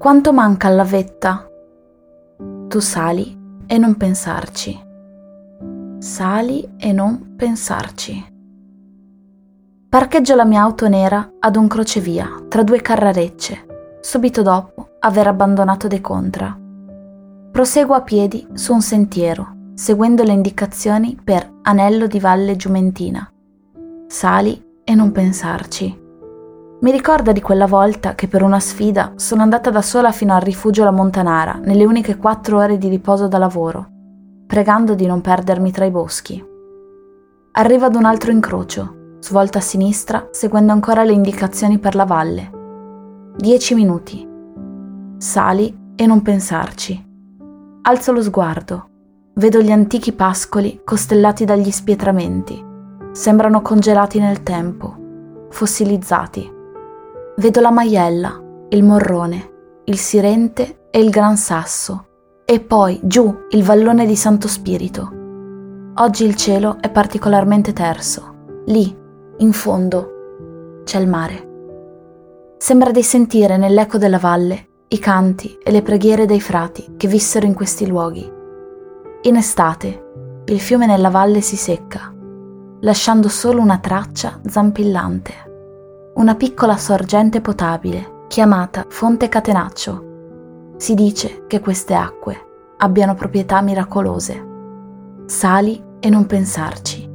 Quanto manca alla vetta? Tu sali e non pensarci. Sali e non pensarci. Parcheggio la mia auto nera ad un crocevia tra due carrarecce, subito dopo aver abbandonato De Contra. Proseguo a piedi su un sentiero, seguendo le indicazioni per Anello di Valle Giumentina. Sali e non pensarci. Mi ricorda di quella volta che per una sfida sono andata da sola fino al rifugio La Montanara, nelle uniche quattro ore di riposo da lavoro, pregando di non perdermi tra i boschi. Arrivo ad un altro incrocio, Svolta a sinistra, seguendo ancora le indicazioni per la valle. Dieci minuti. Sali e non pensarci. Alzo lo sguardo. Vedo gli antichi pascoli costellati dagli spietramenti. Sembrano congelati nel tempo, fossilizzati. Vedo la maiella, il morrone, il sirente e il gran sasso. E poi, giù, il vallone di Santo Spirito. Oggi il cielo è particolarmente terso. Lì, in fondo c'è il mare. Sembra di sentire nell'eco della valle i canti e le preghiere dei frati che vissero in questi luoghi. In estate il fiume nella valle si secca, lasciando solo una traccia zampillante, una piccola sorgente potabile chiamata Fonte Catenaccio. Si dice che queste acque abbiano proprietà miracolose. Sali e non pensarci.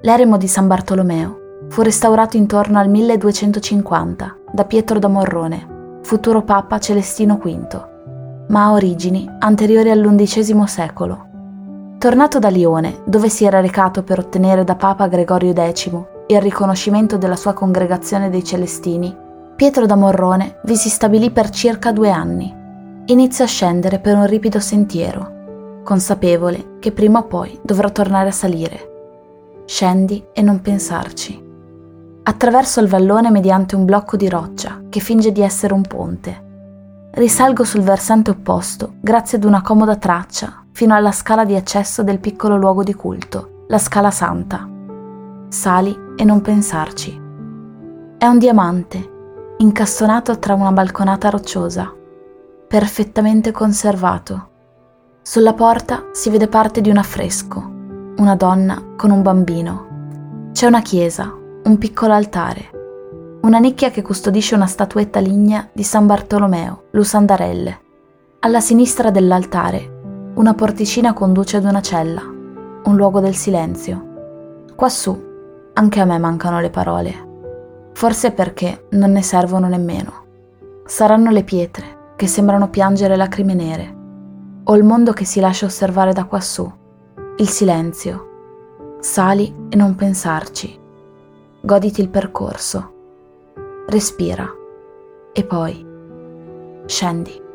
L'eremo di San Bartolomeo fu restaurato intorno al 1250 da Pietro da Morrone, futuro Papa Celestino V, ma ha origini anteriori all'undicesimo secolo. Tornato da Lione, dove si era recato per ottenere da Papa Gregorio X il riconoscimento della sua congregazione dei Celestini, Pietro da Morrone vi si stabilì per circa due anni. Inizia a scendere per un ripido sentiero, consapevole che prima o poi dovrà tornare a salire Scendi e non pensarci. Attraverso il vallone mediante un blocco di roccia che finge di essere un ponte. Risalgo sul versante opposto grazie ad una comoda traccia fino alla scala di accesso del piccolo luogo di culto, la Scala Santa. Sali e non pensarci. È un diamante, incastonato tra una balconata rocciosa, perfettamente conservato. Sulla porta si vede parte di un affresco una donna con un bambino. C'è una chiesa, un piccolo altare, una nicchia che custodisce una statuetta lignea di San Bartolomeo, Lusandarelle. Alla sinistra dell'altare, una porticina conduce ad una cella, un luogo del silenzio. Quassù, anche a me mancano le parole. Forse perché non ne servono nemmeno. Saranno le pietre che sembrano piangere lacrime nere, o il mondo che si lascia osservare da quassù il silenzio. Sali e non pensarci. Goditi il percorso. Respira. E poi scendi.